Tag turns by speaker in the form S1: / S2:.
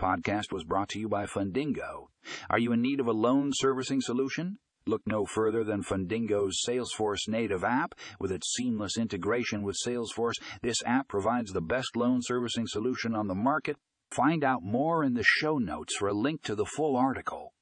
S1: podcast was brought to you by Fundingo. Are you in need of a loan servicing solution? Look no further than Fundingo's Salesforce native app. With its seamless integration with Salesforce, this app provides the best loan servicing solution on the market. Find out more in the show notes for a link to the full article.